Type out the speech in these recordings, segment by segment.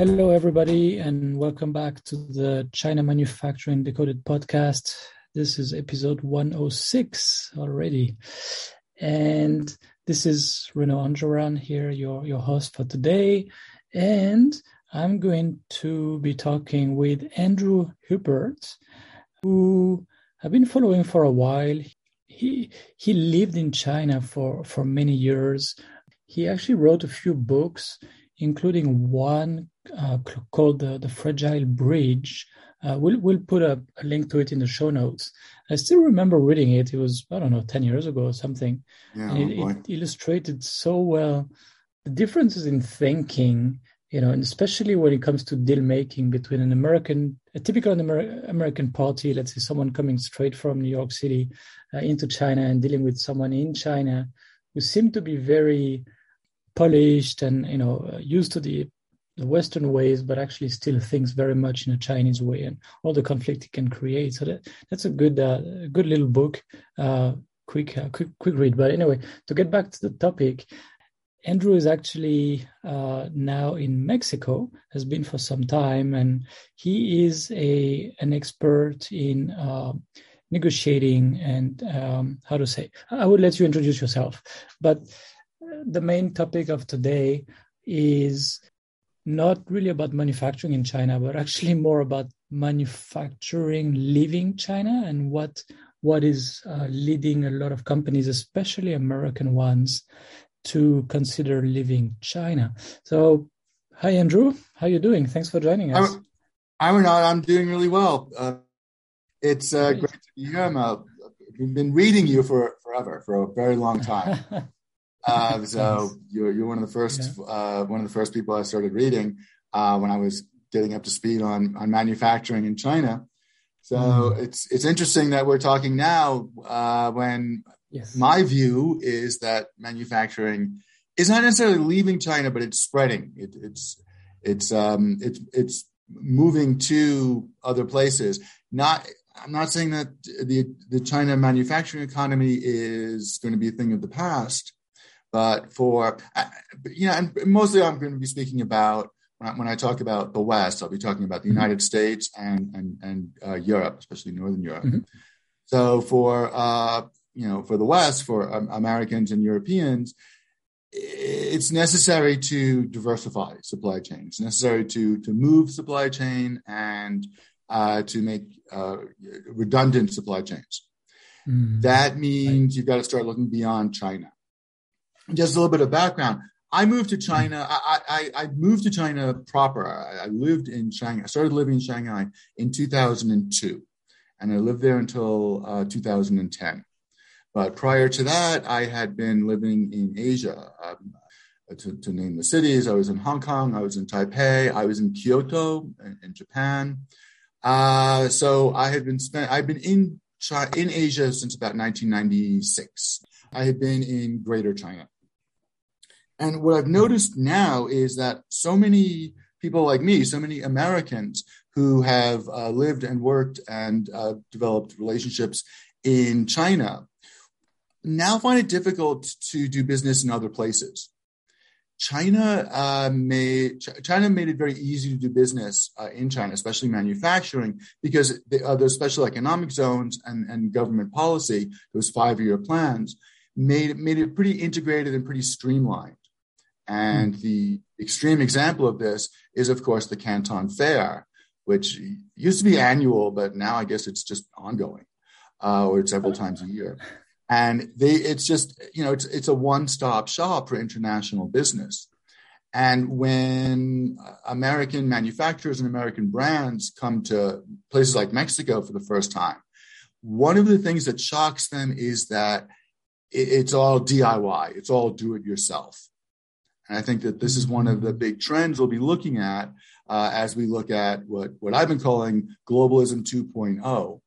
Hello, everybody, and welcome back to the China Manufacturing Decoded podcast. This is episode 106 already. And this is Renaud Anjoran here, your, your host for today. And I'm going to be talking with Andrew Hupert, who I've been following for a while. He he lived in China for, for many years. He actually wrote a few books, including one uh, called the, the Fragile Bridge. Uh, we'll we'll put a, a, link to it in the show notes. I still remember reading it. It was I don't know ten years ago or something. Yeah, and it, oh it illustrated so well the differences in thinking you know, and especially when it comes to deal making between an American, a typical Amer- American party, let's say someone coming straight from New York City uh, into China and dealing with someone in China who seem to be very polished and you know uh, used to the the Western ways, but actually still thinks very much in a Chinese way, and all the conflict it can create. So that that's a good uh, good little book. Uh, quick, uh, quick, quick read. But anyway, to get back to the topic, Andrew is actually uh, now in Mexico, has been for some time, and he is a an expert in uh, negotiating and um, how to say. I would let you introduce yourself, but the main topic of today is not really about manufacturing in China, but actually more about manufacturing leaving China and what what is uh, leading a lot of companies, especially American ones, to consider leaving China. So, hi Andrew, how are you doing? Thanks for joining us. I'm, I'm not. I'm doing really well. Uh, it's uh, great. great. to be here. i have been reading you for forever, for a very long time. uh, so you're you're one of the first yeah. uh, one of the first people I started reading uh, when I was getting up to speed on on manufacturing in China. So mm. it's it's interesting that we're talking now uh, when Yes. My view is that manufacturing is not necessarily leaving China, but it's spreading. It, it's it's um, it's it's moving to other places. Not I'm not saying that the the China manufacturing economy is going to be a thing of the past, but for you know, and mostly I'm going to be speaking about when I, talk about the West, I'll be talking about the mm-hmm. United States and and and uh, Europe, especially Northern Europe. Mm-hmm. So for uh, you know, for the West, for um, Americans and Europeans, it's necessary to diversify supply chains. It's necessary to to move supply chain and uh, to make uh, redundant supply chains. Mm. That means you've got to start looking beyond China. Just a little bit of background. I moved to China. I, I, I moved to China proper. I, I lived in Shanghai. I started living in Shanghai in 2002, and I lived there until uh, 2010. But prior to that, I had been living in Asia. Um, to, to, name the cities, I was in Hong Kong, I was in Taipei, I was in Kyoto in, in Japan. Uh, so I had been spent. I've been in China, in Asia since about 1996. I had been in Greater China, and what I've noticed now is that so many people like me, so many Americans who have uh, lived and worked and uh, developed relationships in China now find it difficult to do business in other places. China uh, made China made it very easy to do business uh, in China, especially manufacturing, because the, uh, special economic zones and, and government policy, those five year plans, made made it pretty integrated and pretty streamlined. And mm. the extreme example of this is, of course, the Canton Fair, which used to be annual, but now I guess it's just ongoing, uh, or several times a year. And they it's just you know it's it's a one-stop shop for international business. And when american manufacturers and american brands come to places like mexico for the first time one of the things that shocks them is that it's all diy it's all do it yourself and i think that this is one of the big trends we'll be looking at uh, as we look at what, what i've been calling globalism 2.0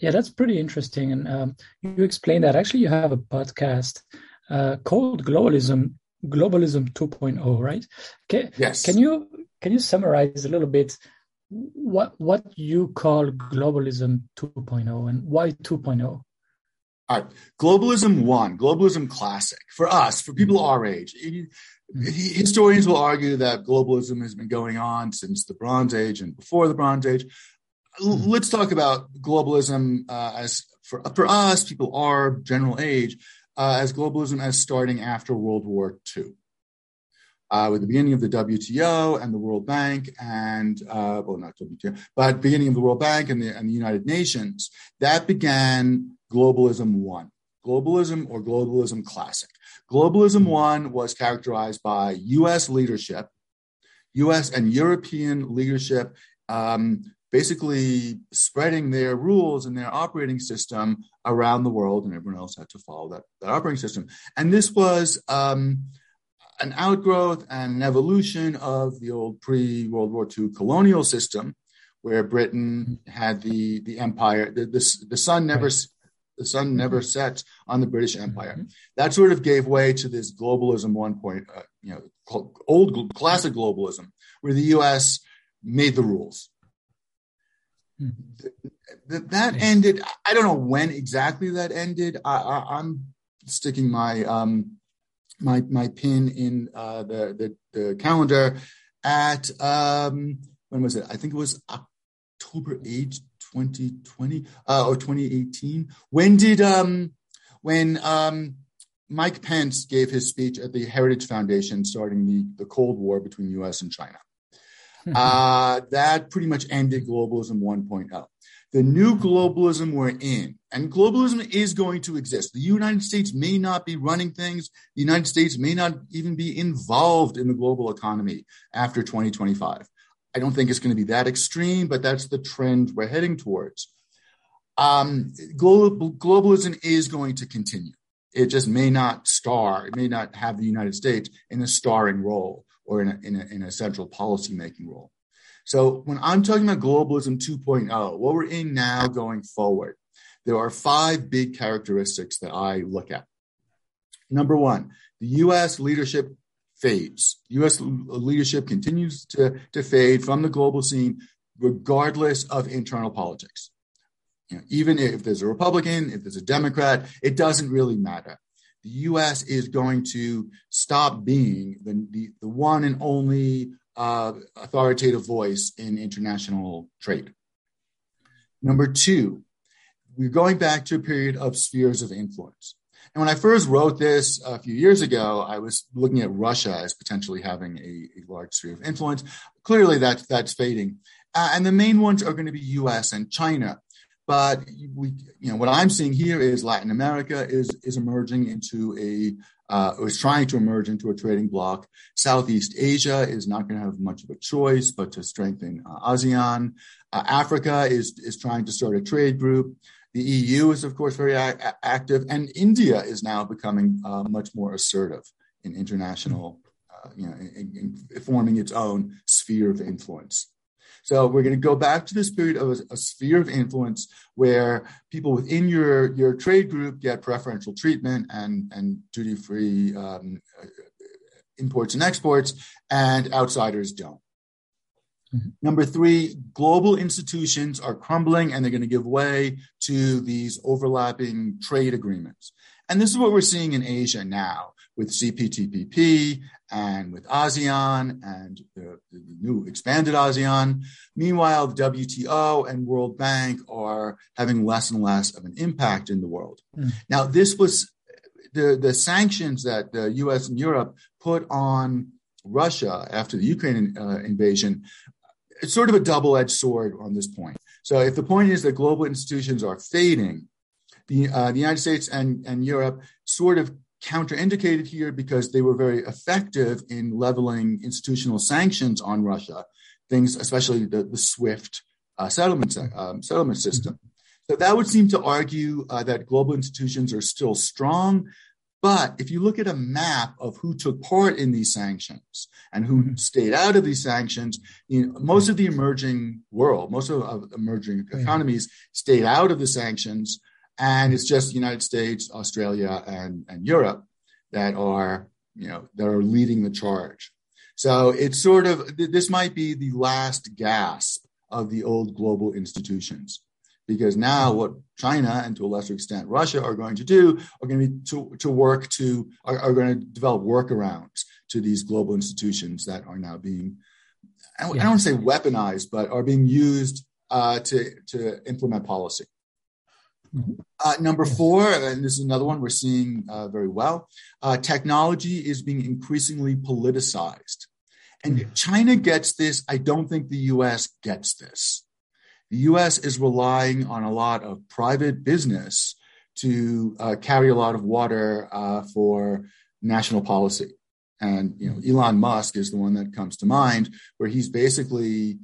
yeah, that's pretty interesting. And um, you explained that actually you have a podcast uh, called Globalism Globalism 2.0, right? Can, yes. Can you can you summarize a little bit what what you call globalism 2.0 and why 2.0? All right, globalism one, globalism classic for us, for people our age. Historians will argue that globalism has been going on since the Bronze Age and before the Bronze Age. Let's talk about globalism uh, as for for us, people our general age, uh, as globalism as starting after World War II uh, with the beginning of the WTO and the World Bank, and uh, well, not WTO, but beginning of the World Bank and the, and the United Nations, that began globalism one, globalism or globalism classic. Globalism one was characterized by U.S. leadership, U.S. and European leadership. Um, basically spreading their rules and their operating system around the world, and everyone else had to follow that, that operating system. And this was um, an outgrowth and an evolution of the old pre World War II colonial system, where Britain had the the empire. The the, the sun never right. the sun never mm-hmm. on the British Empire. Mm-hmm. That sort of gave way to this globalism one point, uh, you know, old classic globalism, where the U.S. made the rules. Mm-hmm. That ended. I don't know when exactly that ended. I, am sticking my um, my my pin in uh, the, the, the calendar at um, when was it? I think it was October eighth, twenty twenty uh, or twenty eighteen. When did um when um Mike Pence gave his speech at the Heritage Foundation starting the the Cold War between U.S. and China? uh, that pretty much ended globalism 1.0 the new globalism we're in, and globalism is going to exist. The United States may not be running things. The United States may not even be involved in the global economy after 2025. I don't think it's going to be that extreme, but that's the trend we're heading towards. Um, global, globalism is going to continue. It just may not star, it may not have the United States in a starring role or in a, in a, in a central policy making role. So when I'm talking about globalism 2.0, what we're in now going forward, there are five big characteristics that I look at. Number one, the US leadership fades. US leadership continues to, to fade from the global scene, regardless of internal politics. You know, even if there's a Republican, if there's a Democrat, it doesn't really matter. The US is going to stop being the, the, the one and only uh, authoritative voice in international trade. Number two, we're going back to a period of spheres of influence. And when I first wrote this a few years ago, I was looking at Russia as potentially having a, a large sphere of influence. Clearly, that's that's fading, uh, and the main ones are going to be U.S. and China. But we, you know, what I'm seeing here is Latin America is is emerging into a uh, is trying to emerge into a trading bloc. Southeast Asia is not going to have much of a choice but to strengthen uh, ASEAN. Uh, Africa is is trying to start a trade group. The EU is, of course, very a- active, and India is now becoming uh, much more assertive in international, uh, you know, in, in forming its own sphere of influence. So we're going to go back to this period of a, a sphere of influence where people within your, your trade group get preferential treatment and, and duty free um, imports and exports, and outsiders don't. Mm-hmm. Number three, global institutions are crumbling and they're going to give way to these overlapping trade agreements. And this is what we're seeing in Asia now with CPTPP and with ASEAN and the, the, new expanded ASEAN. Meanwhile, the WTO and World Bank are having less and less of an impact in the world. Mm. Now, this was the, the sanctions that the US and Europe put on Russia after the Ukraine uh, invasion. It's sort of a double edged sword on this point. So, if the point is that global institutions are fading, the, uh, the United States and, and Europe sort of counterindicated here because they were very effective in leveling institutional sanctions on Russia, things, especially the, the SWIFT uh, settlement, um, settlement system. So that would seem to argue uh, that global institutions are still strong. But if you look at a map of who took part in these sanctions and who stayed out of these sanctions, you know, most of the emerging world, most of, of emerging economies stayed out of the sanctions and it's just the United States, Australia, and, and Europe that are you know that are leading the charge. So it's sort of this might be the last gasp of the old global institutions because now what China and to a lesser extent Russia are going to do are going to be to, to work to are, are going to develop workarounds to these global institutions that are now being I don't, yeah. I don't want to say weaponized, but are being used uh, to to implement policy. Mm-hmm. Uh, number four, and this is another one we're seeing uh, very well. Uh, technology is being increasingly politicized, and mm-hmm. China gets this. I don't think the U.S. gets this. The U.S. is relying on a lot of private business to uh, carry a lot of water uh, for national policy. And you know, Elon Musk is the one that comes to mind, where he's basically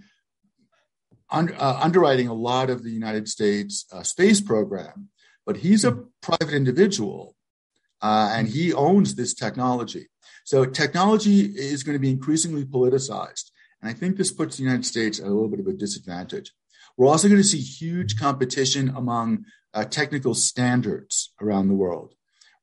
un- uh, underwriting a lot of the United States uh, space program. But he's a private individual, uh, and he owns this technology. So technology is going to be increasingly politicized, and I think this puts the United States at a little bit of a disadvantage. We're also going to see huge competition among uh, technical standards around the world.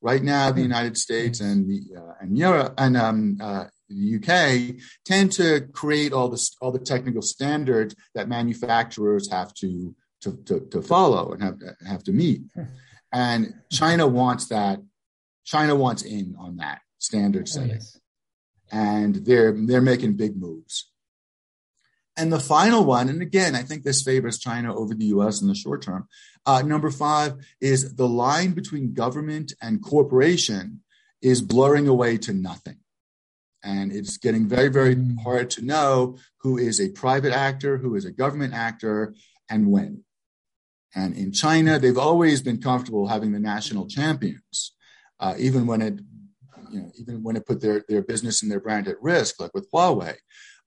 Right now, the hmm. United States and the uh, and Europe and um, uh, the UK tend to create all this all the technical standards that manufacturers have to to, to, to follow and have have to meet. Hmm. And China wants that. China wants in on that standard setting, oh, yes. and they're they're making big moves. And the final one, and again, I think this favors China over the US in the short term. Uh, number five is the line between government and corporation is blurring away to nothing. And it's getting very, very hmm. hard to know who is a private actor, who is a government actor, and when. And in China, they've always been comfortable having the national champions, uh, even when it, you know, even when it put their, their business and their brand at risk, like with Huawei.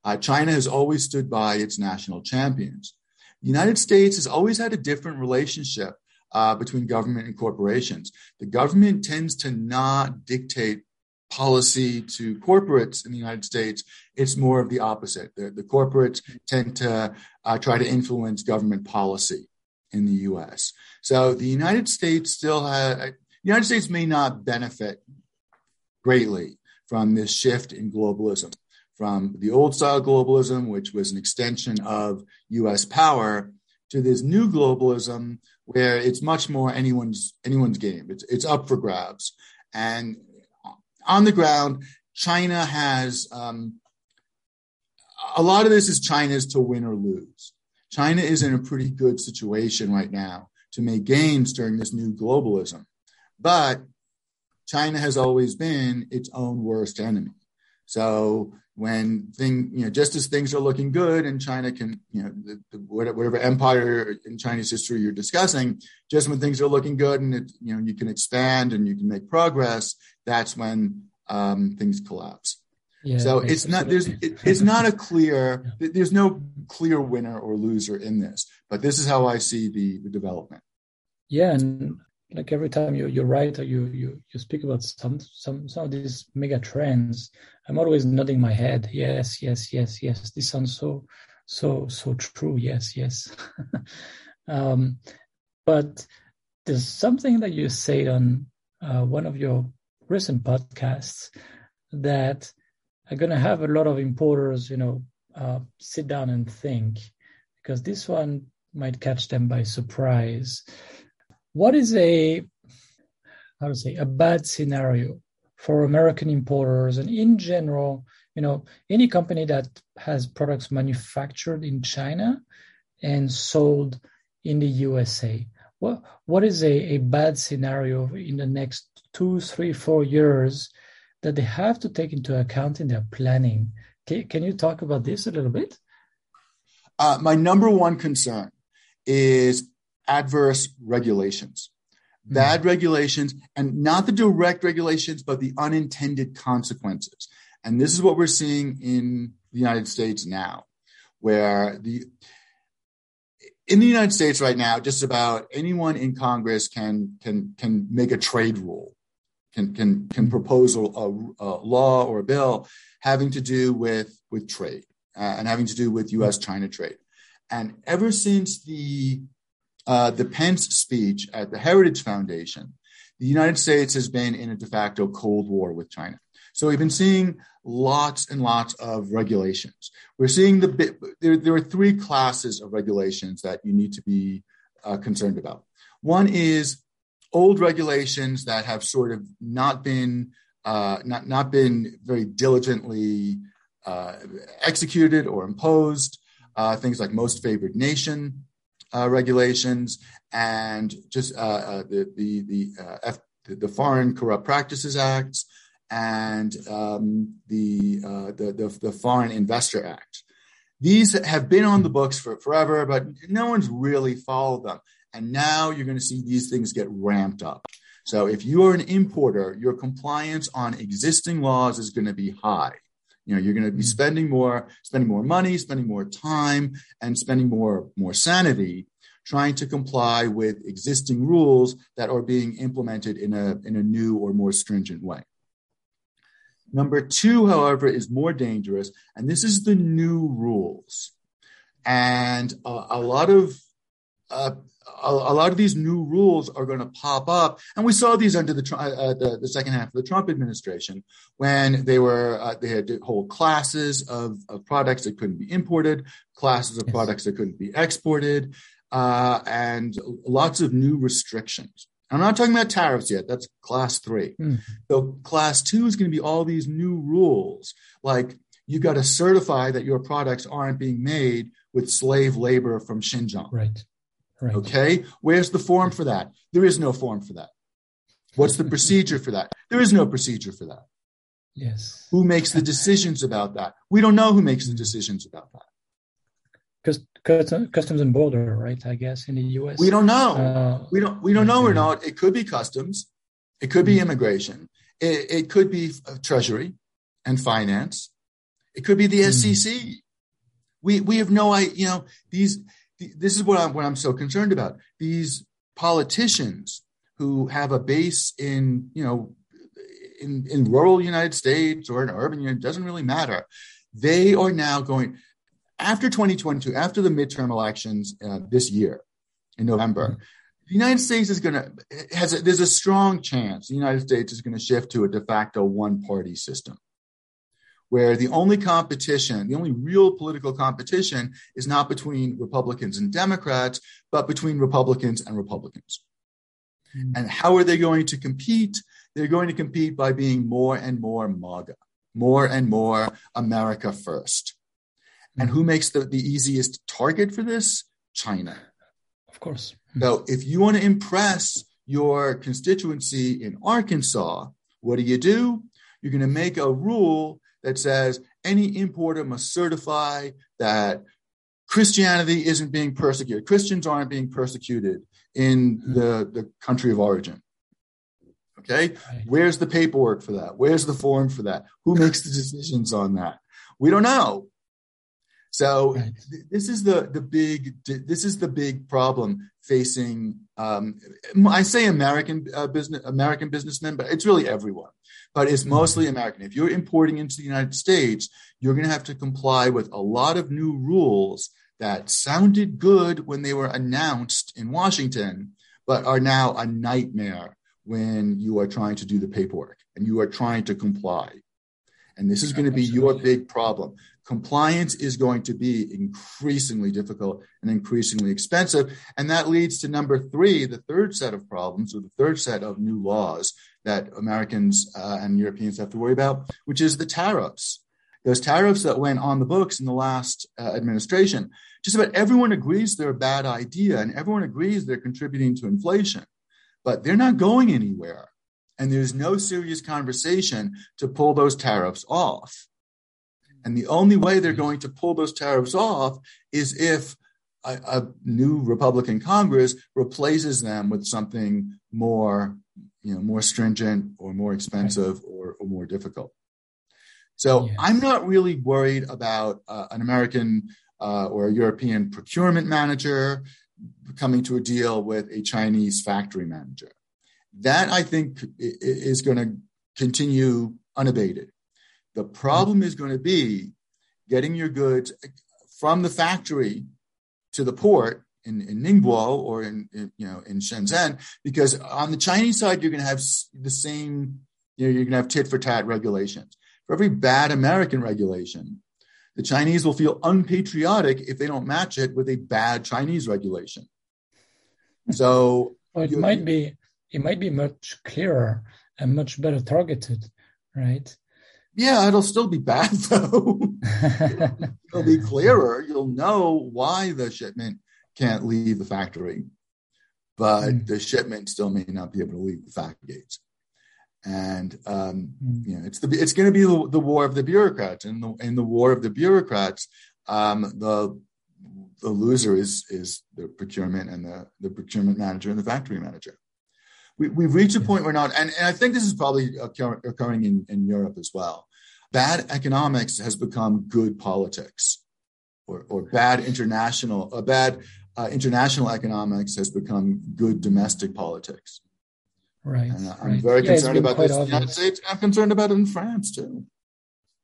Uh, China has always stood by its national champions. The United States has always had a different relationship uh, between government and corporations. The government tends to not dictate policy to corporates in the United States. It's more of the opposite. The, the corporates tend to uh, try to influence government policy in the U.S. So the United States still has. The United States may not benefit greatly from this shift in globalism from the old style globalism, which was an extension of US power, to this new globalism where it's much more anyone's anyone's game. It's it's up for grabs. And on the ground, China has um, a lot of this is China's to win or lose. China is in a pretty good situation right now to make gains during this new globalism. But China has always been its own worst enemy. So when thing you know just as things are looking good and china can you know the, the, whatever empire in chinese history you're discussing just when things are looking good and it, you know you can expand and you can make progress that's when um, things collapse yeah, so it's not there's it, it's not a clear yeah. there's no clear winner or loser in this but this is how i see the, the development yeah and like every time you you write or you you you speak about some some some of these mega trends, I'm always nodding my head. Yes, yes, yes, yes. This sounds so so so true. Yes, yes. um, but there's something that you said on uh, one of your recent podcasts that are going to have a lot of importers, you know, uh, sit down and think because this one might catch them by surprise what is a how to say a bad scenario for American importers and in general, you know, any company that has products manufactured in China and sold in the USA? What what is a, a bad scenario in the next two, three, four years that they have to take into account in their planning? Can, can you talk about this a little bit? Uh, my number one concern is adverse regulations. Mm. Bad regulations, and not the direct regulations, but the unintended consequences. And this is what we're seeing in the United States now, where the in the United States right now, just about anyone in Congress can can can make a trade rule, can can can hmm. propose a, a law or a bill having to do with with trade uh, and having to do with U.S. China trade. And ever since the uh, the Pence speech at the Heritage Foundation, the United States has been in a de facto Cold War with China. So we've been seeing lots and lots of regulations. We're seeing the there, there are three classes of regulations that you need to be uh, concerned about. One is old regulations that have sort of not been uh, not not been very diligently uh, executed or imposed. Uh, things like most favored nation uh, regulations and just uh, the the the, F, the Foreign Corrupt Practices Acts and um, the, the, the the Foreign Investor Act. These have been on the books for forever, but no one's really followed them. And now you're going to see these things get ramped up. So if you are an importer, your compliance on existing laws is going to be high. You know, you're going to be spending more, spending more money, spending more time, and spending more, more sanity trying to comply with existing rules that are being implemented in a, in a new or more stringent way. Number two, however, is more dangerous, and this is the new rules. And a, a lot of uh, a, a, lot of these new rules are going to pop up, and we saw these under the, uh, the, the second half of the Trump administration when they were uh, they had whole classes of, of products that couldn't be imported, classes of yes. products that couldn't be exported, uh, and lots of new restrictions. I'm not talking about tariffs yet. That's class three. Mm. So class two is going to be all these new rules, like you got to certify that your products aren't being made with slave labor from Xinjiang. Right. Right. Okay. Where's the form for that? There is no form for that. What's the procedure for that? There is no procedure for that. Yes. Who makes the decisions about that? We don't know who makes the decisions about that Because customs and border, right? I guess in the U.S. We don't know. Uh, we don't. We don't know or not. It could be customs. It could be mm-hmm. immigration. It, it could be uh, Treasury and finance. It could be the mm. SEC. We we have no idea. You know these. This is what I'm what I'm so concerned about. These politicians who have a base in you know in in rural United States or in urban United doesn't really matter. They are now going after 2022, after the midterm elections uh, this year in November, the United States is going to has a, there's a strong chance the United States is going to shift to a de facto one party system where the only competition, the only real political competition is not between Republicans and Democrats, but between Republicans and Republicans. Mm-hmm. And how are they going to compete? They're going to compete by being more and more MAGA, more and more America first. And who makes the, the easiest target for this? China. Of course. So if you want to impress your constituency in Arkansas, what do you do? You're going to make a rule that says any importer must certify that Christianity isn't being persecuted. Christians aren't being persecuted in the, the country of origin. Okay. Where's the paperwork for that? Where's the form for that? Who makes the decisions on that? We don't know. So right. th- this is the the big this is the big problem facing. Um, I say American uh, business American businessmen, but it's really everyone. But it's mostly mm-hmm. American. If you're importing into the United States, you're going to have to comply with a lot of new rules that sounded good when they were announced in Washington, but are now a nightmare when you are trying to do the paperwork and you are trying to comply. And this is going to be your big problem compliance is going to be increasingly difficult and increasingly expensive. And that leads to number three, the third set of problems, or the third set of new laws that Americans uh, and Europeans have to worry about, which is the tariffs. Those tariffs that went on the books in the last uh, administration, just about everyone agrees they're a bad idea and everyone agrees they're contributing to inflation, but they're not going anywhere. And there's no serious conversation to pull those tariffs off. And the only way they're going to pull those tariffs off is if a, a new Republican Congress replaces them with something more, you know, more stringent or more expensive or, or more difficult. So yes. I'm not really worried about uh, an American uh, or a European procurement manager coming to a deal with a Chinese factory manager. That I think is going to continue unabated. The problem is going to be getting your goods from the factory to the port in, in Ningbo or in, in, you know in Shenzhen, because on the Chinese side you're going to have the same you know you're going to have tit for tat regulations. For every bad American regulation, the Chinese will feel unpatriotic if they don't match it with a bad Chinese regulation. So well, it might be it might be much clearer and much better targeted, right? Yeah, it'll still be bad though. it'll be clearer. You'll know why the shipment can't leave the factory, but mm. the shipment still may not be able to leave the factory gates. And um, mm. you know, it's the it's going to be the, the, war of the bureaucrats, and the in the war of the bureaucrats, um, the the loser is is the procurement and the the procurement manager and the factory manager. We, we've reached a point where not, and, and I think this is probably occurring in, in Europe as well. Bad economics has become good politics, or, or bad international, a bad uh, international economics has become good domestic politics. Right. And I'm right. very yeah, concerned about this in the United States. I'm concerned about it in France too.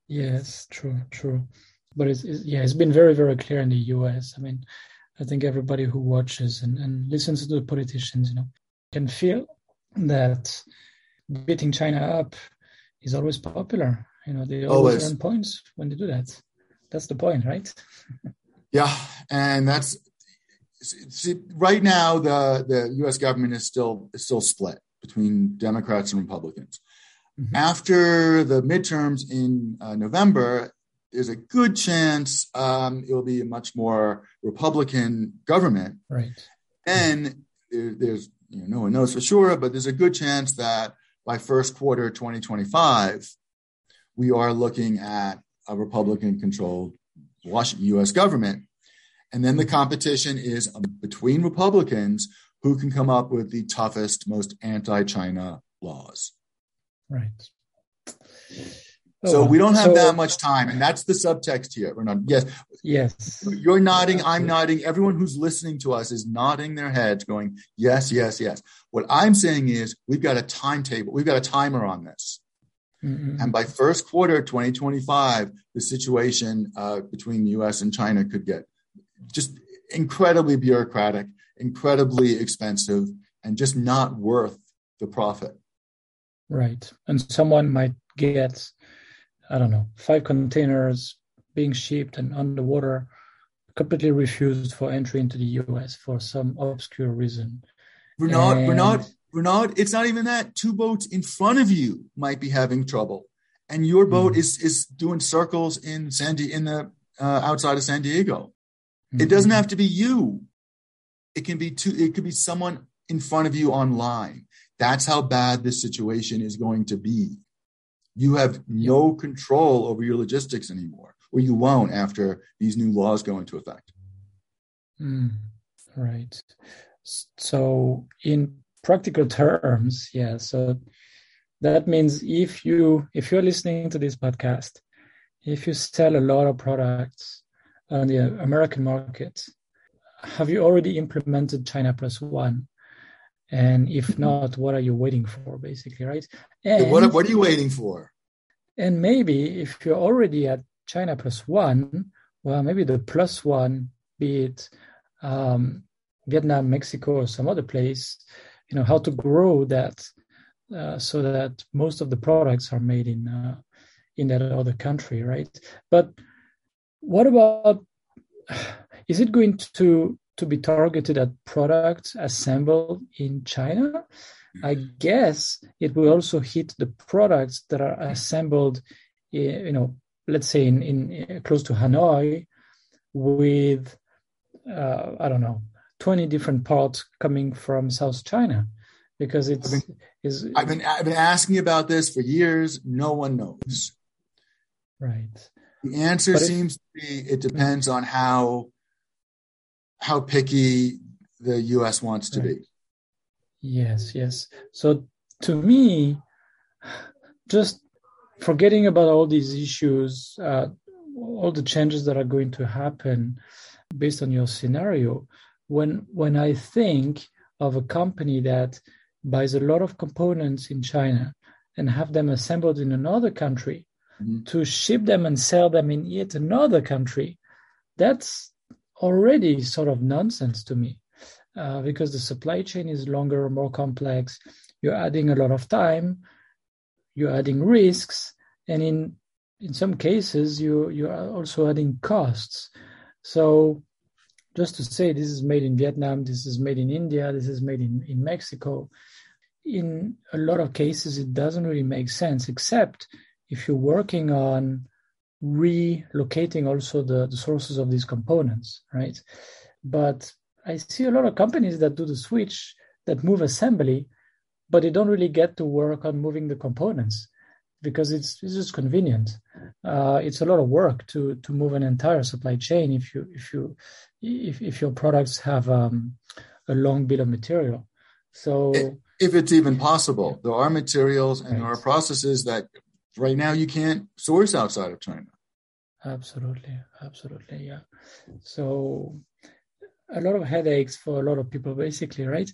Yes, true, true. But it's, it's, yeah, it's been very, very clear in the U.S. I mean, I think everybody who watches and, and listens to the politicians, you know, can feel that beating China up is always popular. You know, they always, always. earn points when they do that. That's the point, right? yeah, and that's see, right now the the U.S. government is still is still split between Democrats and Republicans. Mm-hmm. After the midterms in uh, November, there's a good chance um, it will be a much more Republican government. Right. And there, there's you know, no one knows for sure, but there's a good chance that by first quarter 2025, we are looking at a Republican-controlled Washington U.S. government. And then the competition is between Republicans who can come up with the toughest, most anti-China laws. Right. So we don't have so, that much time, and that's the subtext here. We're not. Yes. Yes. You're nodding. I'm nodding. Everyone who's listening to us is nodding their heads, going, "Yes, yes, yes." What I'm saying is, we've got a timetable. We've got a timer on this, mm-hmm. and by first quarter 2025, the situation uh, between the U.S. and China could get just incredibly bureaucratic, incredibly expensive, and just not worth the profit. Right, and someone might get I don't know, five containers being shipped and underwater, completely refused for entry into the US for some obscure reason. We're not, and... we're not, we're it's not even that. Two boats in front of you might be having trouble. And your boat mm is is doing circles in San Di- in the uh, outside of San Diego. Mm-hmm. It doesn't have to be you. It can be two, it could be someone in front of you online. That's how bad this situation is going to be you have no control over your logistics anymore, or you won't after these new laws go into effect. Mm, right. So, in practical terms, yeah. So that means if you if you're listening to this podcast, if you sell a lot of products on the American market, have you already implemented China plus one? And if not, what are you waiting for, basically, right? And, what, what are you waiting for? And maybe if you're already at China plus one, well, maybe the plus one, be it um, Vietnam, Mexico, or some other place, you know, how to grow that uh, so that most of the products are made in uh, in that other country, right? But what about is it going to to be targeted at products assembled in China? I mm-hmm. guess it will also hit the products that are assembled, you know, let's say in, in close to Hanoi, with uh, I don't know, twenty different parts coming from South China, because it's I've been, is I've been I've been asking about this for years. No one knows. Right. The answer but seems to be it depends on how how picky the U.S. wants to right. be. Yes, yes. So to me, just forgetting about all these issues, uh, all the changes that are going to happen based on your scenario, when when I think of a company that buys a lot of components in China and have them assembled in another country mm-hmm. to ship them and sell them in yet another country, that's already sort of nonsense to me. Uh, because the supply chain is longer, more complex. You're adding a lot of time, you're adding risks, and in in some cases you you are also adding costs. So just to say this is made in Vietnam, this is made in India, this is made in, in Mexico, in a lot of cases, it doesn't really make sense, except if you're working on relocating also the, the sources of these components, right? But I see a lot of companies that do the switch that move assembly, but they don't really get to work on moving the components because it's, it's just convenient. Uh, it's a lot of work to to move an entire supply chain if you if you if if your products have um, a long bill of material. So if it's even possible, there are materials and right. there are processes that right now you can't source outside of China. Absolutely, absolutely, yeah. So a lot of headaches for a lot of people, basically, right?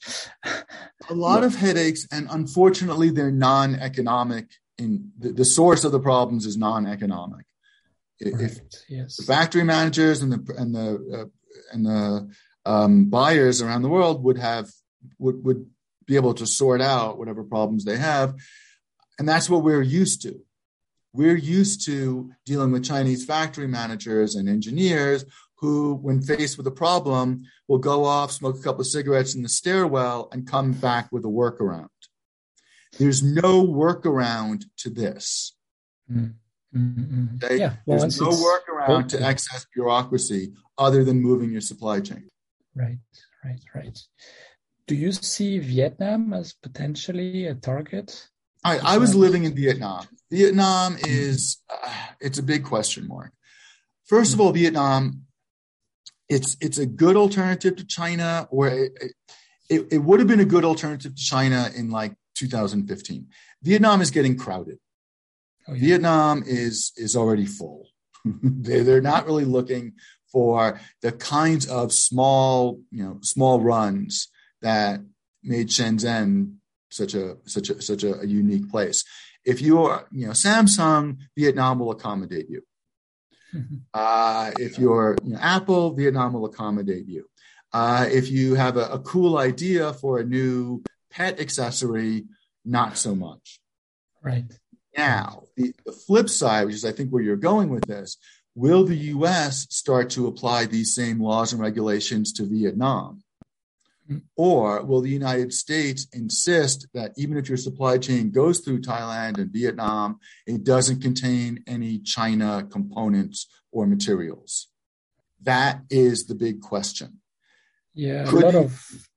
a lot of headaches, and unfortunately, they're non-economic. In the, the source of the problems is non-economic. Right. If yes. the factory managers and the and the uh, and the um, buyers around the world would have would would be able to sort out whatever problems they have, and that's what we're used to. We're used to dealing with Chinese factory managers and engineers who, when faced with a problem, will go off, smoke a couple of cigarettes in the stairwell, and come back with a workaround. There's no workaround to this. Mm-hmm. Okay? Yeah, well, There's no workaround to excess bureaucracy other than moving your supply chain. Right, right, right. Do you see Vietnam as potentially a target? I, I was living in Vietnam. Vietnam is uh, it's a big question mark. First of all, Vietnam, it's it's a good alternative to China, or it, it, it would have been a good alternative to China in like 2015. Vietnam is getting crowded. Oh, yeah. Vietnam is is already full. they, they're not really looking for the kinds of small, you know, small runs that made Shenzhen such a such a such a, a unique place. If you are, you know, Samsung, Vietnam will accommodate you. Mm-hmm. Uh, if you're you know, Apple, Vietnam will accommodate you. Uh, if you have a, a, cool idea for a new pet accessory, not so much. Right. Now, the, the flip side, which is I think where you're going with this, will the US start to apply these same laws and regulations to Vietnam? Mm. Or will the United States insist that even if your supply chain goes through Thailand and Vietnam, it doesn't contain any China components or materials? That is the big question. Yeah, could a lot of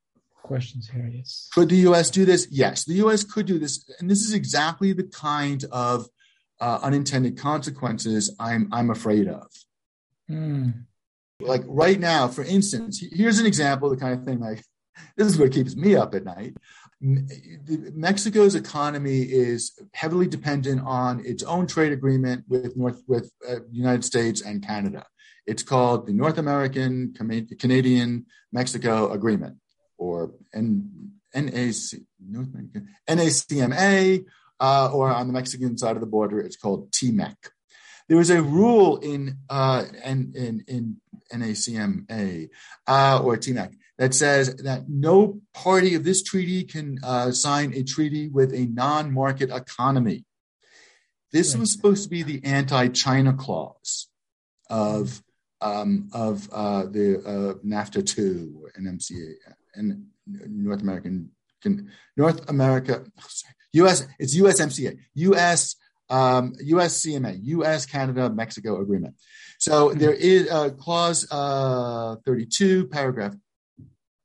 questions here, yes. Could the US do this? Yes, the US could do this. And this is exactly the kind of uh, unintended consequences I'm, I'm afraid of. Mm. Like right now, for instance, here's an example of the kind of thing like this is what keeps me up at night. Mexico's economy is heavily dependent on its own trade agreement with North with uh, United States and Canada. It's called the North American Canadian Mexico Agreement, or N- NAC, NACMA, uh, or on the Mexican side of the border, it's called TMEC. There was a rule in uh, in, in, in NACMA uh, or TMEC that says that no party of this treaty can uh, sign a treaty with a non-market economy. This was supposed to be the anti-China clause of um, of uh, the uh, NAFTA two or NMCA and North American North America, sorry, U.S. It's USMCA, U.S. Um, USCMA, U.S. Canada Mexico Agreement. So mm-hmm. there is a clause uh, 32, paragraph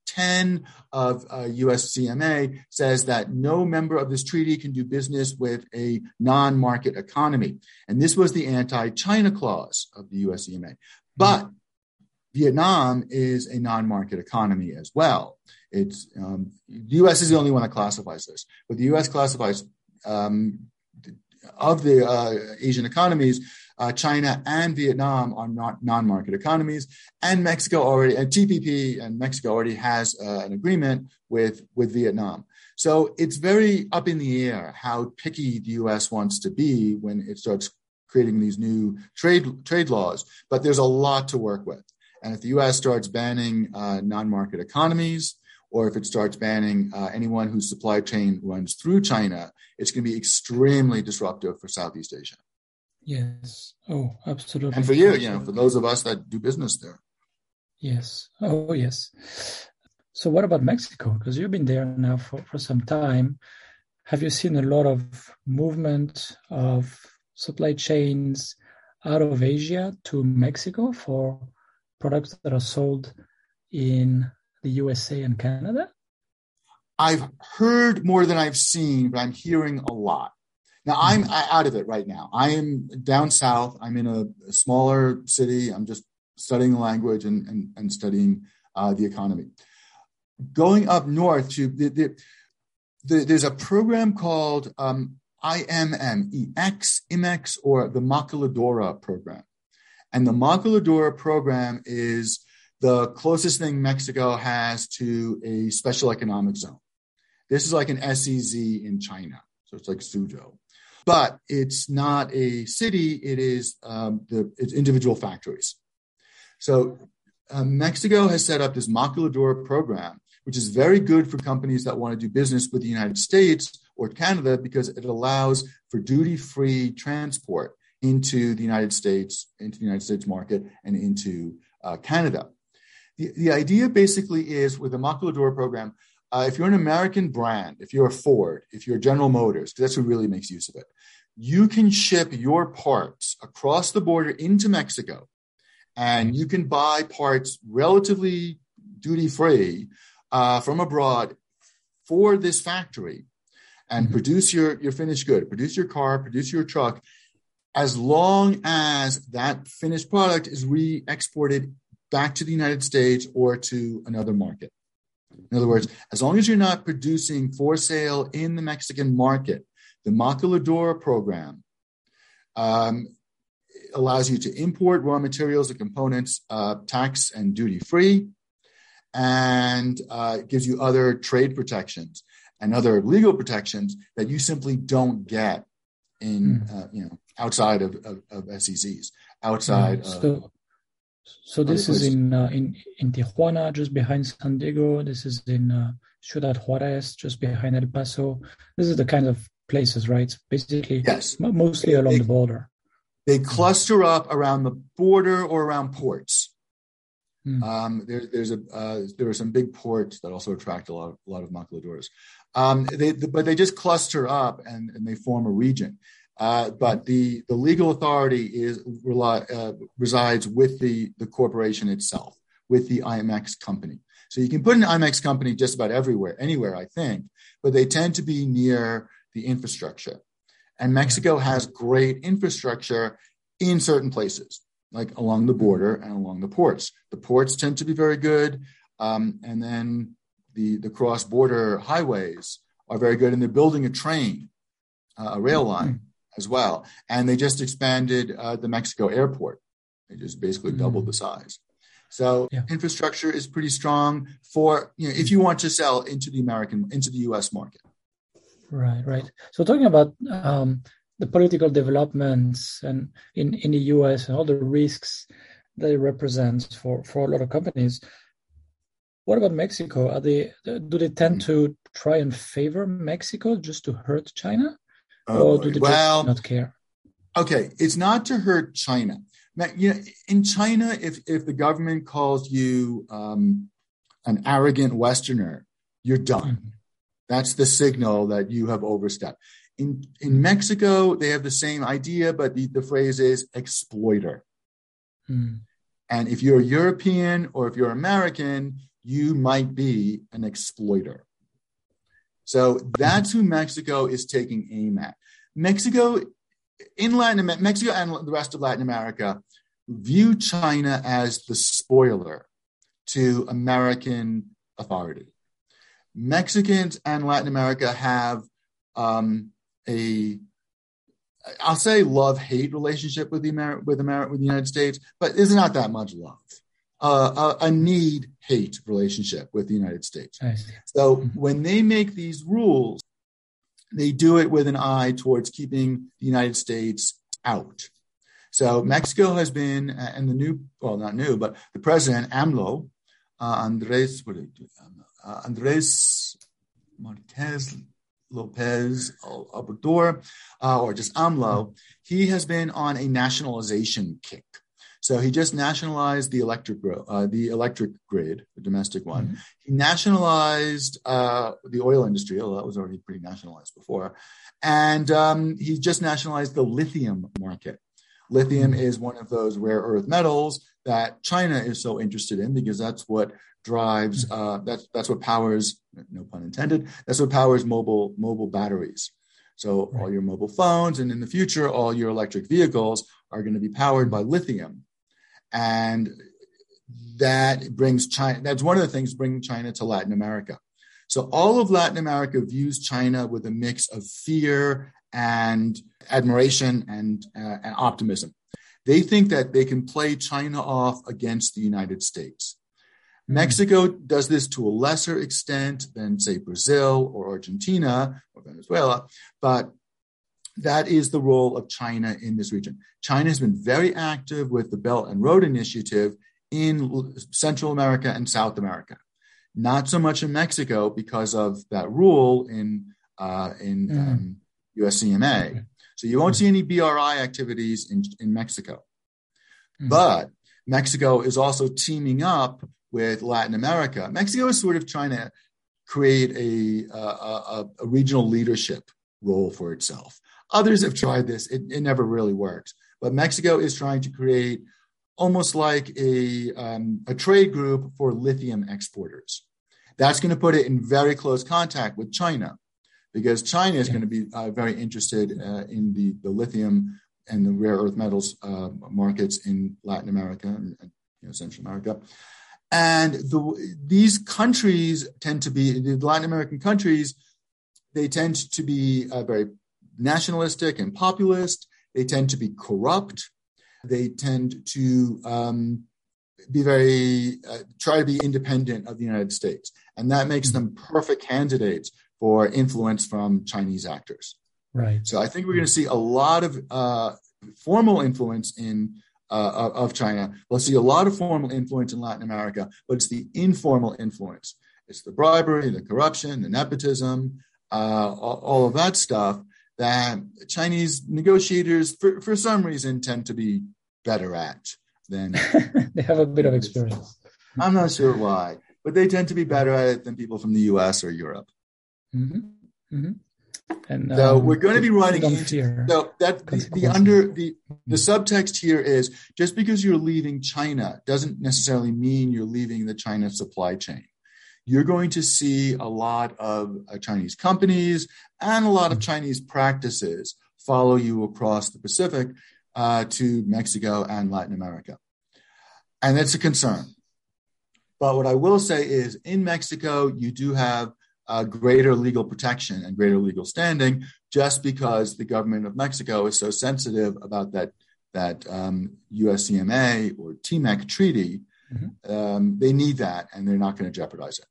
10 of uh, USCMA says that no member of this treaty can do business with a non market economy. And this was the anti China clause of the USCMA. But Vietnam is a non market economy as well. It's um, the U.S. is the only one that classifies this, but the U.S. classifies um, of the uh, Asian economies uh, China and Vietnam are not non-market economies, and Mexico already and TPP and Mexico already has uh, an agreement with with Vietnam. So it's very up in the air how picky the U.S. wants to be when it starts creating these new trade trade laws. But there's a lot to work with, and if the U.S. starts banning uh, non-market economies, or if it starts banning uh, anyone whose supply chain runs through China, it's going to be extremely disruptive for Southeast Asia. Yes. Oh, absolutely. And for you, you know, for those of us that do business there. Yes. Oh, yes. So, what about Mexico? Because you've been there now for, for some time. Have you seen a lot of movement of supply chains out of Asia to Mexico for products that are sold in the USA and Canada? I've heard more than I've seen, but I'm hearing a lot. Now I'm mm-hmm. out of it right now. I am down south. I'm in a, a smaller city. I'm just studying the language and, and, and studying uh, the economy. Going up north to the, the, the, there's a program called um, IMMEX, IMEX, or the Maquiladora program. And the Maquiladora program is the closest thing Mexico has to a special economic zone. This is like an SEZ in China. So it's like Suzhou. But it's not a city, it is um, the, it's individual factories. So uh, Mexico has set up this maquiladora program, which is very good for companies that want to do business with the United States or Canada because it allows for duty-free transport into the United States, into the United States market, and into uh, Canada. The, the idea basically is with the maquiladora program, uh, if you're an American brand, if you're a Ford, if you're General Motors, because that's who really makes use of it, you can ship your parts across the border into Mexico and you can buy parts relatively duty free uh, from abroad for this factory and mm-hmm. produce your, your finished good, produce your car, produce your truck, as long as that finished product is re exported back to the United States or to another market. In other words, as long as you're not producing for sale in the Mexican market, the Maquiladora program um, allows you to import raw materials and components uh, tax and duty free, and uh, gives you other trade protections and other legal protections that you simply don't get in mm. uh, you know outside of, of, of SEZs, outside so, of. So this is in uh, in in Tijuana, just behind San Diego. This is in uh, Ciudad Juarez, just behind El Paso. This is the kind of places, right? Basically, yes, mostly along the border. They cluster up around the border or around ports. Mm. Um, there, there's a uh, there are some big ports that also attract a lot of, a lot of maquiladoras. Um, they, the, but they just cluster up and, and they form a region. Uh, but the, the legal authority is uh, resides with the, the corporation itself, with the IMMEX company. So you can put an IMMEX company just about everywhere, anywhere, I think, but they tend to be near the infrastructure. And Mexico has great infrastructure in certain places, like along the border and along the ports. The ports tend to be very good. Um, and then the, the cross border highways are very good. And they're building a train, uh, a rail line. As well. And they just expanded uh, the Mexico airport. They just basically mm-hmm. doubled the size. So yeah. infrastructure is pretty strong for you know if you want to sell into the American into the U.S. market. Right, right. So talking about um, the political developments and in, in the US and all the risks that it represents for, for a lot of companies, what about Mexico? Are they do they tend to try and favor Mexico just to hurt China, oh, or do they well, not care? Okay, it's not to hurt China. You know, in China, if if the government calls you um, an arrogant Westerner, you're done. Mm-hmm. That's the signal that you have overstepped. In, in Mexico, they have the same idea, but the, the phrase is exploiter. Hmm. And if you're European or if you're American, you might be an exploiter. So that's who Mexico is taking aim at. Mexico, in Latin Mexico and the rest of Latin America, view China as the spoiler to American authority. Mexicans and Latin America have um, a I'll say love hate relationship with the Ameri- with America with the United States, but it's not that much love. Uh, a, a need hate relationship with the United States. So mm-hmm. when they make these rules, they do it with an eye towards keeping the United States out. So Mexico has been, and the new, well, not new, but the president AMLO, uh, Andres, what did do? uh, Andres Marquez Lopez Obrador, uh, or just AMLO, he has been on a nationalization kick. So he just nationalized the electric uh, the electric grid, the domestic one. Mm-hmm. He nationalized uh, the oil industry, although that was already pretty nationalized before, and um, he just nationalized the lithium market. Lithium mm-hmm. is one of those rare earth metals that China is so interested in because that's what drives mm-hmm. uh, that's that's what powers no pun intended that's what powers mobile mobile batteries. So right. all your mobile phones and in the future all your electric vehicles are going to be powered by lithium, and that brings China. That's one of the things bringing China to Latin America. So all of Latin America views China with a mix of fear and admiration and, uh, and optimism. They think that they can play China off against the United States. Hmm. Mexico does this to a lesser extent than, say, Brazil or Argentina or Venezuela, but that is the role of China in this region. China has been very active with the Belt and Road Initiative in Central America and South America. Not so much in Mexico because of that rule in uh, in mm. um, USCMA. So you won't see any BRI activities in, in Mexico. Mm. But Mexico is also teaming up with Latin America. Mexico is sort of trying to create a, a, a regional leadership role for itself. Others have tried this, it, it, never really works. But Mexico is trying to create almost like a, um, a trade group for lithium exporters. That's going to put it in very close contact with China because China is yeah. going to be uh, very interested uh, in the, the lithium and the rare earth metals uh, markets in Latin America and, and you know, Central America. And the, these countries tend to be, the Latin American countries, they tend to be uh, very nationalistic and populist. They tend to be corrupt. They tend to um, be very, uh, try to be independent of the United States. And that makes them perfect candidates for influence from Chinese actors. Right. So I think we're going to see a lot of uh, formal influence in uh, of China. We'll see a lot of formal influence in Latin America, but it's the informal influence. It's the bribery, the corruption, the nepotism, uh, all, all, of that stuff that Chinese negotiators, for, for some reason, tend to be better at than they have a bit of experience. I'm not sure why, but they tend to be better at it than people from the U.S. or Europe. Mm-hmm. Mm-hmm. And so um, we're going to be running into so that the, the, under the the subtext here is just because you're leaving China doesn't necessarily mean you're leaving the China supply chain. You're going to see a lot of uh, Chinese companies and a lot of Chinese practices follow you across the Pacific uh, to Mexico and Latin America, and that's a concern. But what I will say is, in Mexico, you do have uh, greater legal protection and greater legal standing just because the government of Mexico is so sensitive about that that um, USCMA or TMEC treaty. Mm-hmm. Um, they need that, and they're not going to jeopardize it.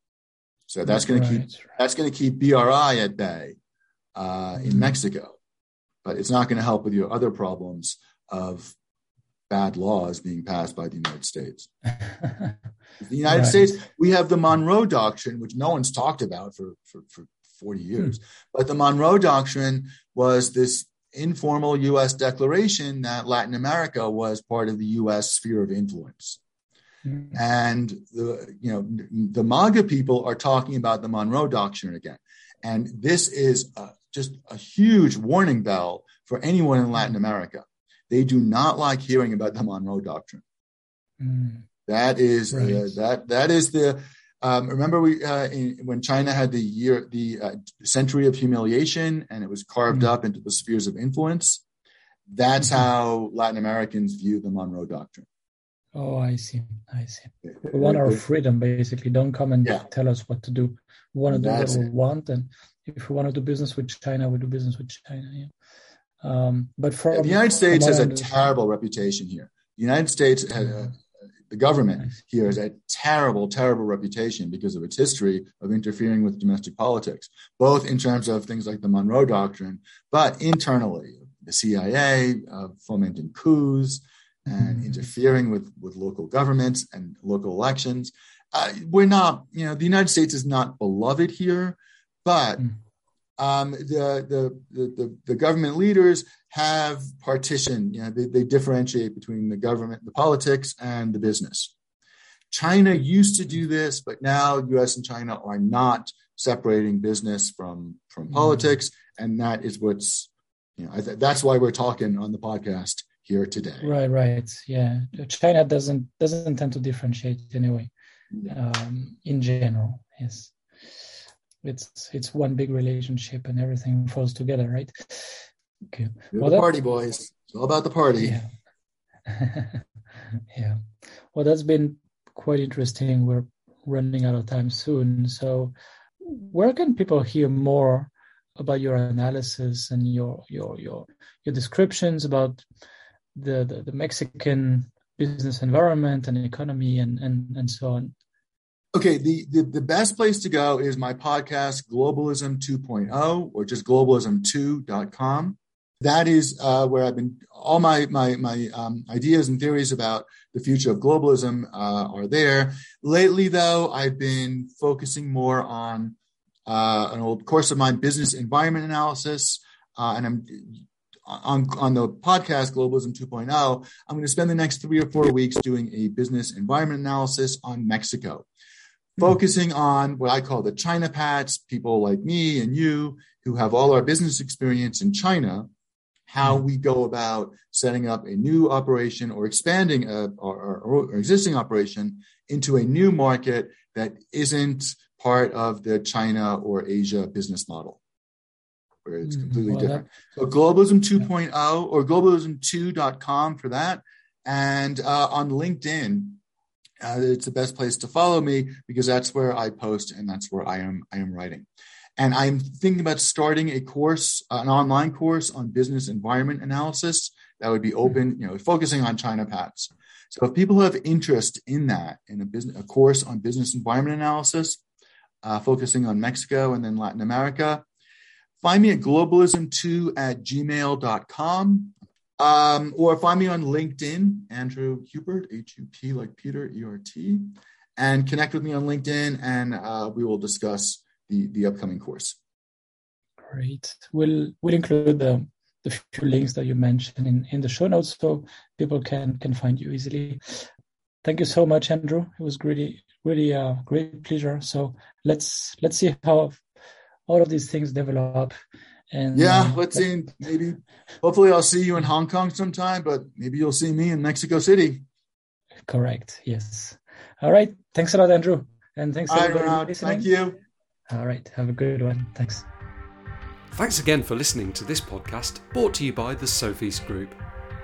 So that's going right. to keep that's going to keep BRI at bay uh, mm-hmm. in Mexico, but it's not going to help with your other problems of bad laws being passed by the United States. the United right. States, we have the Monroe Doctrine, which no one's talked about for, for, for 40 hmm. years. Hmm. But the Monroe Doctrine was this informal U.S. declaration that Latin America was part of the U.S. sphere of influence. Hmm. And the you know the MAGA people are talking about the Monroe Doctrine again, and this is a, just a huge warning bell for anyone in Latin America they do not like hearing about the Monroe Doctrine. Mm. That is right. uh, that that is the um, remember we uh, in, when China had the year the uh, century of humiliation and it was carved mm. up into the spheres of influence. That's mm-hmm. how Latin Americans view the Monroe Doctrine. Oh, I see. I see. We want our freedom, basically. Don't come and yeah. tell us what to do. We want to do That's what we want, and if we want to do business with China, we do business with China. Yeah. Um, but for the United States has a terrible reputation here. The United States, has, uh, the government here has a terrible, terrible reputation because of its history of interfering with domestic politics, both in terms of things like the Monroe Doctrine, but internally, the CIA uh, fomenting coups and interfering with, with local governments and local elections. Uh, we're not, you know, the United States is not beloved here, but mm um, the, the, the, the, government leaders have partitioned, you know, they, they differentiate between the government, the politics, and the business. China used to do this, but now US and China are not separating business from, from mm-hmm. politics. And that is what's, you know, th- that's why we're talking on the podcast here today. Right, right. Yeah. China doesn't, doesn't tend to differentiate anyway, um, in general. Yes it's it's one big relationship and everything falls together, right? Okay. well, the party boys. It's all about the party. Yeah. yeah. Well, that's been quite interesting. We're running out of time soon. So, where can people hear more about your analysis and your your your your descriptions about the the, the Mexican business environment and economy and and and so on? Okay, the, the, the best place to go is my podcast, Globalism 2.0, or just globalism2.com. That is uh, where I've been, all my, my, my um, ideas and theories about the future of globalism uh, are there. Lately, though, I've been focusing more on uh, an old course of mine, business environment analysis. Uh, and I'm on, on the podcast, Globalism 2.0, I'm going to spend the next three or four weeks doing a business environment analysis on Mexico focusing on what I call the China Pats, people like me and you who have all our business experience in China, how we go about setting up a new operation or expanding a, existing operation into a new market that isn't part of the China or Asia business model. Where it's hmm, completely well, different. That, so globalism 2.0 or globalism2.com for that. And uh, on LinkedIn, uh, it's the best place to follow me because that's where I post and that's where I am I am writing. And I'm thinking about starting a course, uh, an online course on business environment analysis that would be hmm. open, you know, focusing on China Pats. So if people have interest in that, in a business, a course on business environment analysis, uh, focusing on Mexico and then Latin America, find me at globalism2 at gmail.com. Um, or find me on LinkedIn, Andrew Hupert, H U P like Peter, E R T, and connect with me on LinkedIn, and uh, we will discuss the the upcoming course. Great. We'll we'll include the the few links that you mentioned in, in the show notes so people can can find you easily. Thank you so much, Andrew. It was really really a uh, great pleasure. So let's let's see how all of these things develop and yeah, uh, let's see. Maybe, hopefully, I'll see you in Hong Kong sometime, but maybe you'll see me in Mexico City. Correct. Yes. All right. Thanks a lot, Andrew. And thanks All right, Thank you. All right. Have a good one. Thanks. Thanks again for listening to this podcast brought to you by the Sofeast Group.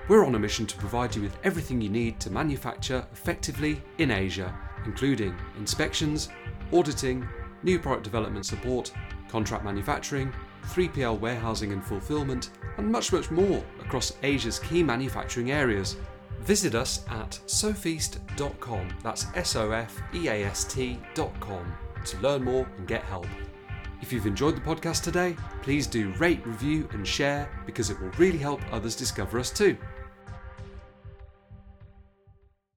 We're on a mission to provide you with everything you need to manufacture effectively in Asia, including inspections, auditing, new product development support, contract manufacturing, 3PL warehousing and fulfillment, and much, much more across Asia's key manufacturing areas. Visit us at sofeast.com, that's S O F E A S T.com, to learn more and get help. If you've enjoyed the podcast today, please do rate, review, and share because it will really help others discover us too.